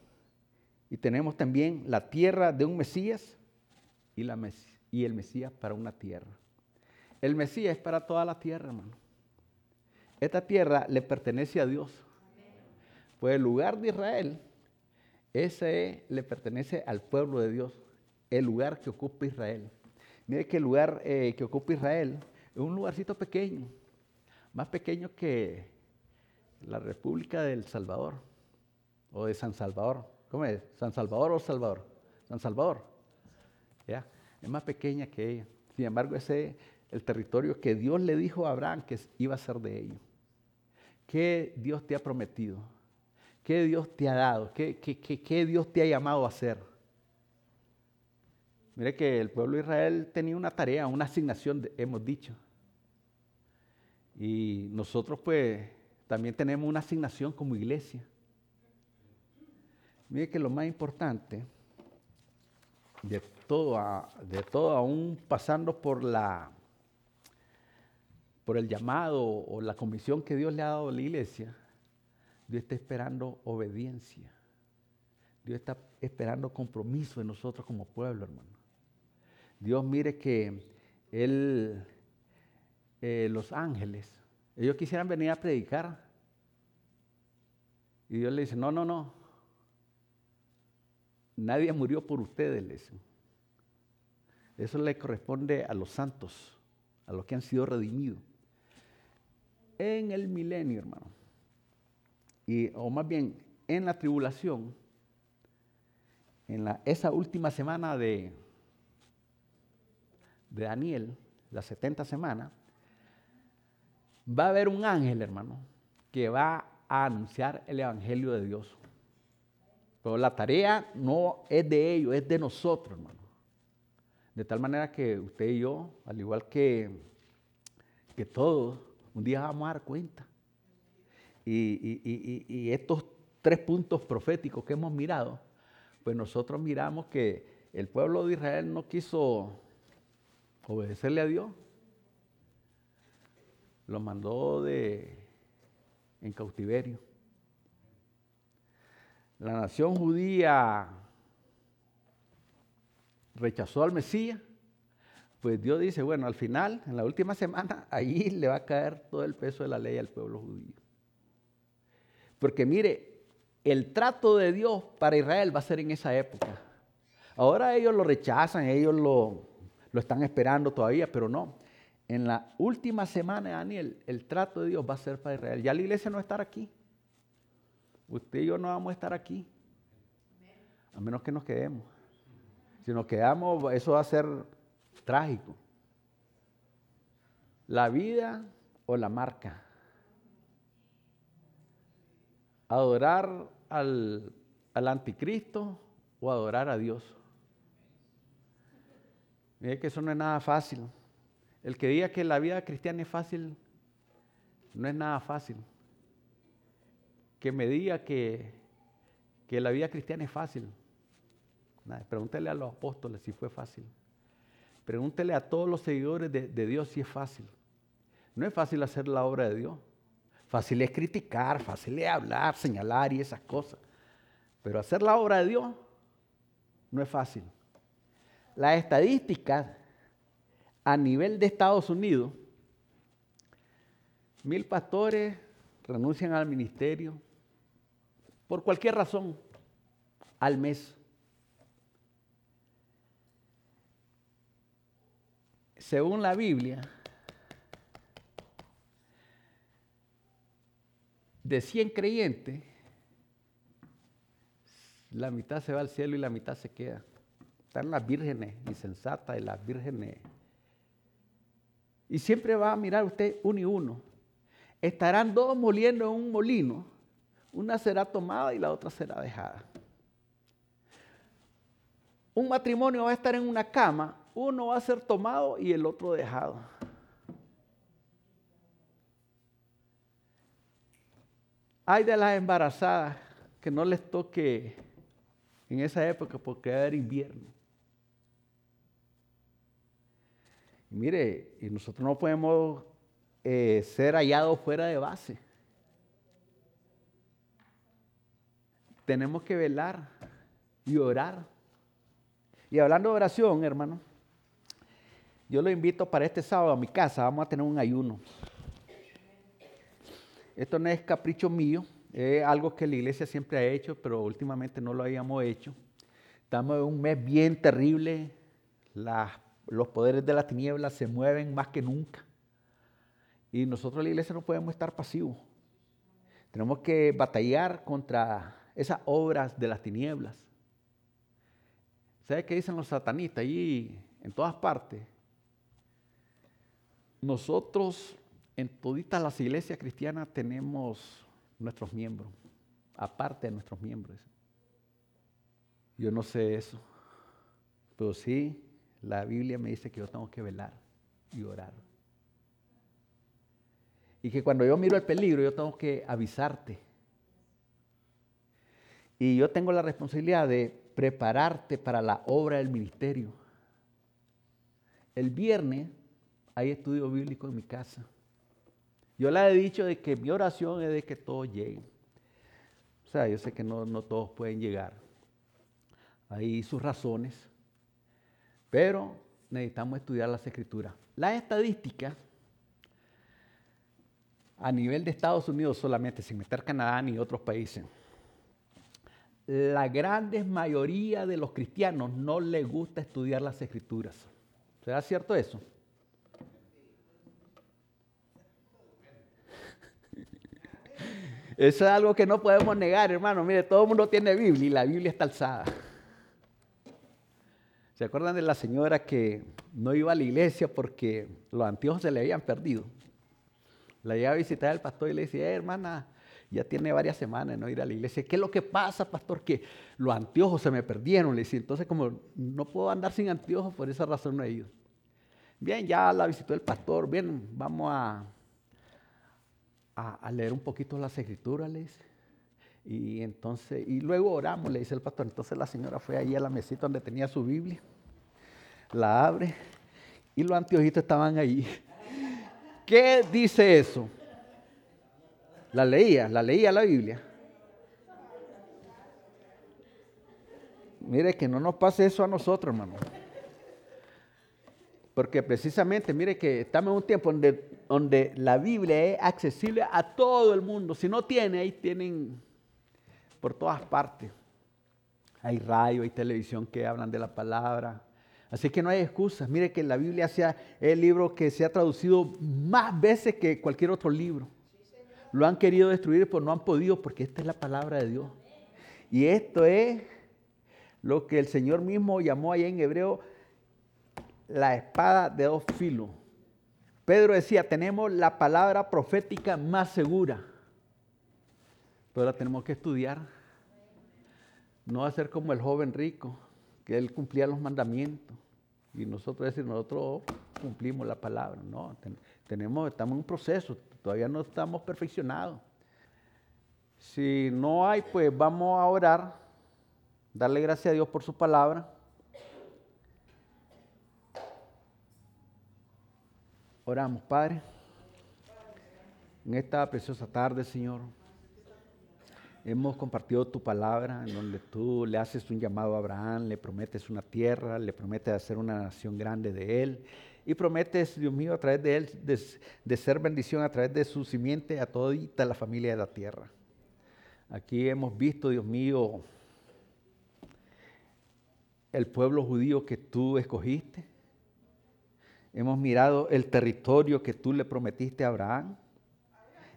Y tenemos también la tierra de un Mesías y, el Mesías para una tierra. El Mesías es para toda la tierra, hermano. Esta tierra le pertenece a Dios. Pues el lugar de Israel, ese le pertenece al pueblo de Dios el lugar que ocupa Israel. Mire que el lugar eh, que ocupa Israel es un lugarcito pequeño, más pequeño que la República del Salvador o de San Salvador. ¿Cómo es? ¿San Salvador o Salvador? San Salvador. ¿Ya? Es más pequeña que ella. Sin embargo, ese es el territorio que Dios le dijo a Abraham que iba a ser de ellos. ¿Qué Dios te ha prometido? ¿Qué Dios te ha dado? ¿Qué, qué Dios te ha llamado a hacer? Mire que el pueblo de Israel tenía una tarea, una asignación, hemos dicho. Y nosotros pues también tenemos una asignación como iglesia. Mire que lo más importante de todo, de todo aún pasando por la por el llamado o la comisión que Dios le ha dado a la iglesia, Dios está esperando obediencia. Dios está esperando compromiso de nosotros como pueblo, hermano. Dios mire que Él, eh, los ángeles, ellos quisieran venir a predicar. Y Dios le dice, no, no, no. Nadie murió por ustedes. Eso le corresponde a los santos, a los que han sido redimidos. En el milenio, hermano. Y, o más bien, en la tribulación, en la, esa última semana de, de Daniel, las 70 semanas, va a haber un ángel, hermano, que va a anunciar el Evangelio de Dios. Pero la tarea no es de ellos, es de nosotros, hermano. De tal manera que usted y yo, al igual que, que todos, un día vamos a dar cuenta. Y, y estos tres puntos proféticos que hemos mirado, pues nosotros miramos que el pueblo de Israel no quiso obedecerle a Dios. Lo mandó de, en cautiverio. La nación judía rechazó al Mesías, pues Dios dice, bueno, al final, en la última semana, ahí le va a caer todo el peso de la ley al pueblo judío. Porque mire, el trato de Dios para Israel va a ser en esa época. Ahora ellos lo rechazan, ellos lo, lo están esperando todavía, pero no. En la última semana Daniel, el trato de Dios va a ser para Israel. Ya la iglesia no va a estar aquí. Usted y yo no vamos a estar aquí. A menos que nos quedemos. Si nos quedamos, eso va a ser trágico. La vida o la marca. Adorar al, al anticristo o adorar a Dios. Mire que eso no es nada fácil. El que diga que la vida cristiana es fácil, no es nada fácil. Que me diga que, que la vida cristiana es fácil. pregúntele a los apóstoles si fue fácil. Pregúntele a todos los seguidores de, de Dios si es fácil. No es fácil hacer la obra de Dios. Fácil es criticar, fácil es hablar, señalar y esas cosas. Pero hacer la obra de Dios no es fácil. Las estadísticas a nivel de Estados Unidos, mil pastores renuncian al ministerio por cualquier razón al mes. Según la Biblia, de 100 creyentes, la mitad se va al cielo y la mitad se queda. Están las vírgenes insensatas y las vírgenes. Y siempre va a mirar usted uno y uno. Estarán dos moliendo en un molino. Una será tomada y la otra será dejada. Un matrimonio va a estar en una cama. Uno va a ser tomado y el otro dejado. Hay de las embarazadas que no les toque en esa época porque era invierno. Mire, y nosotros no podemos eh, ser hallados fuera de base. Tenemos que velar y orar. Y hablando de oración, hermano, yo lo invito para este sábado a mi casa. Vamos a tener un ayuno. Esto no es capricho mío, es algo que la iglesia siempre ha hecho, pero últimamente no lo habíamos hecho. Estamos en un mes bien terrible. Las los poderes de la tiniebla se mueven más que nunca. Y nosotros la iglesia no podemos estar pasivos. Tenemos que batallar contra esas obras de las tinieblas. ¿Sabe qué dicen los satanistas allí en todas partes? nosotros en toditas las iglesias cristianas tenemos nuestros miembros, aparte de nuestros miembros. Yo no sé eso, pero sí, la Biblia me dice que yo tengo que velar y orar. Y que cuando yo miro el peligro, yo tengo que avisarte. Y yo tengo la responsabilidad de prepararte para la obra del ministerio. El viernes hay estudio bíblico en mi casa. Yo le he dicho de que mi oración es de que todos lleguen. O sea, yo sé que no, no todos pueden llegar. Hay sus razones. Pero necesitamos estudiar las escrituras. Las estadísticas a nivel de Estados Unidos solamente, sin meter Canadá ni otros países, la gran mayoría de los cristianos no les gusta estudiar las escrituras. ¿Será cierto eso? Eso es algo que no podemos negar, hermano. Mire, todo el mundo tiene Biblia y la Biblia está alzada. ¿Se acuerdan de la señora que no iba a la iglesia porque los anteojos se le habían perdido? La lleva a visitar al pastor y le decía, eh, hermana, ya tiene varias semanas no ir a la iglesia. ¿Qué es lo que pasa, pastor? Que los anteojos se me perdieron. Le decía, entonces como no puedo andar sin anteojos, por esa razón no he ido. Bien, ya la visitó el pastor. Bien, vamos a, a, leer un poquito las escrituras, le dice. Y entonces, y luego oramos, le dice el pastor. Entonces la señora fue ahí a la mesita donde tenía su Biblia, la abre y los anteojitos estaban ahí. ¿Qué dice eso? La leía, la leía la Biblia. Mire que no nos pase eso a nosotros, hermano. Porque precisamente, mire que estamos en un tiempo donde, donde la Biblia es accesible a todo el mundo. Si no tiene, ahí tienen por todas partes. Hay radio, hay televisión que hablan de la palabra. Así que no hay excusas. Mire que la Biblia sea el libro que se ha traducido más veces que cualquier otro libro. Lo han querido destruir, pero no han podido porque esta es la palabra de Dios. Y esto es lo que el Señor mismo llamó allá en hebreo la espada de dos filos. Pedro decía, tenemos la palabra profética más segura pero la tenemos que estudiar. No ser como el joven rico, que él cumplía los mandamientos. Y nosotros decir, nosotros cumplimos la palabra. No, tenemos, estamos en un proceso, todavía no estamos perfeccionados. Si no hay, pues vamos a orar, darle gracias a Dios por su palabra. Oramos, Padre, en esta preciosa tarde, Señor. Hemos compartido tu palabra en donde tú le haces un llamado a Abraham, le prometes una tierra, le prometes hacer una nación grande de él y prometes, Dios mío, a través de él de, ser bendición a través de su simiente a toda la familia de la tierra. Aquí hemos visto, Dios mío, el pueblo judío que tú escogiste. Hemos mirado el territorio que tú le prometiste a Abraham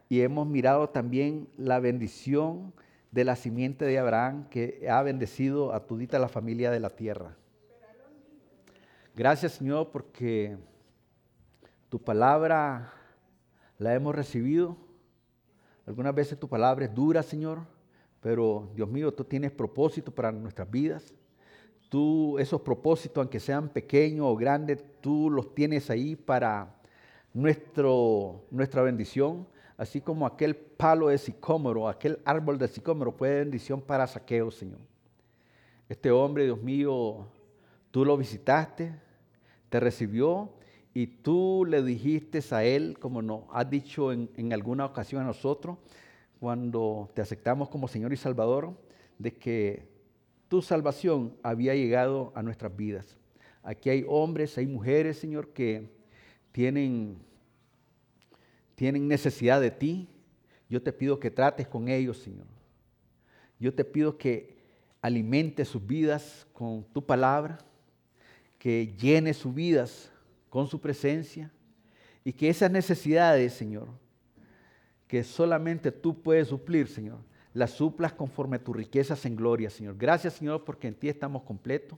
y hemos mirado también la bendición de la simiente de Abraham que ha bendecido a todita la familia de la tierra. Gracias Señor porque tu palabra la hemos recibido. Algunas veces tu palabra es dura, Señor, pero Dios mío, tú tienes propósito para nuestras vidas. Tú esos propósitos, aunque sean pequeños o grandes, tú los tienes ahí para nuestro, nuestra bendición así como aquel palo de sicómoro, aquel árbol de sicómoro fue bendición para saqueo, Señor. Este hombre, Dios mío, tú lo visitaste, te recibió y tú le dijiste a él, como nos has dicho en, en alguna ocasión a nosotros, cuando te aceptamos como Señor y Salvador, de que tu salvación había llegado a nuestras vidas. Aquí hay hombres, hay mujeres, Señor, que tienen tienen necesidad de ti, yo te pido que trates con ellos, Señor. Yo te pido que alimentes sus vidas con tu palabra, que llene sus vidas con su presencia y que esas necesidades, Señor, que solamente tú puedes suplir, Señor, las suplas conforme a tus riquezas en gloria, Señor. Gracias, Señor, porque en ti estamos completos.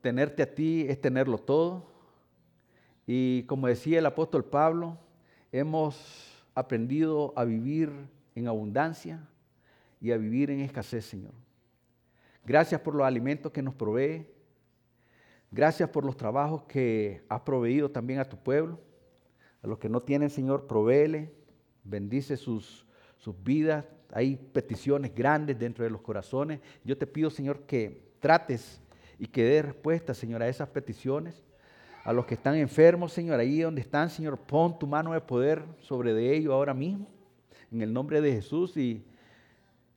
Tenerte a ti es tenerlo todo. Y como decía el apóstol Pablo, hemos aprendido a vivir en abundancia y a vivir en escasez, Señor. Gracias por los alimentos que nos provee. Gracias por los trabajos que has proveído también a tu pueblo. A los que no tienen, Señor, provéele. Bendice sus, sus vidas. Hay peticiones grandes dentro de los corazones. Yo te pido, Señor, que trates y que dé respuesta, Señor, a esas peticiones. A los que están enfermos, Señor, ahí donde están, Señor, pon tu mano de poder sobre de ellos ahora mismo. En el nombre de Jesús y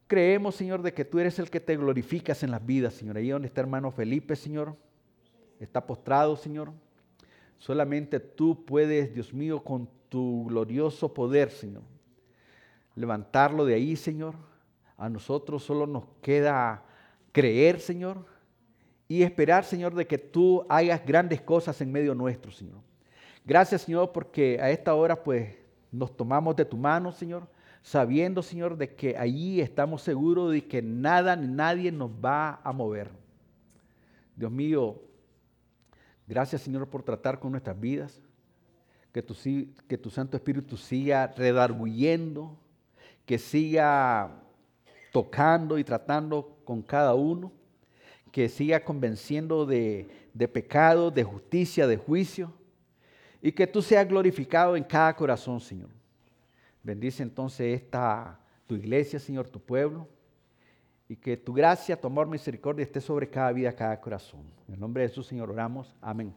Creemos, Señor, de que tú eres el que te glorificas en las vidas, Señor. Ahí donde está hermano Felipe, Señor, está postrado, Señor. Solamente tú puedes, Dios mío, con tu glorioso poder, Señor, levantarlo de ahí, Señor. A nosotros solo nos queda creer, Señor, y esperar, Señor, de que tú hagas grandes cosas en medio nuestro, Señor. Gracias, Señor, porque a esta hora, pues, nos tomamos de tu mano, Señor sabiendo, Señor, de que allí estamos seguros de que nada ni nadie nos va a mover. Dios mío, gracias, Señor, por tratar con nuestras vidas. Que tu, que tu Santo Espíritu siga redarguyendo, que siga tocando y tratando con cada uno, que siga convenciendo de, de pecado, de justicia, de juicio, y que tú seas glorificado en cada corazón, Señor. Bendice entonces esta tu iglesia, Señor, tu pueblo, y que tu gracia, tu amor, misericordia esté sobre cada vida, cada corazón. En el nombre de Jesús, Señor, oramos. Amén.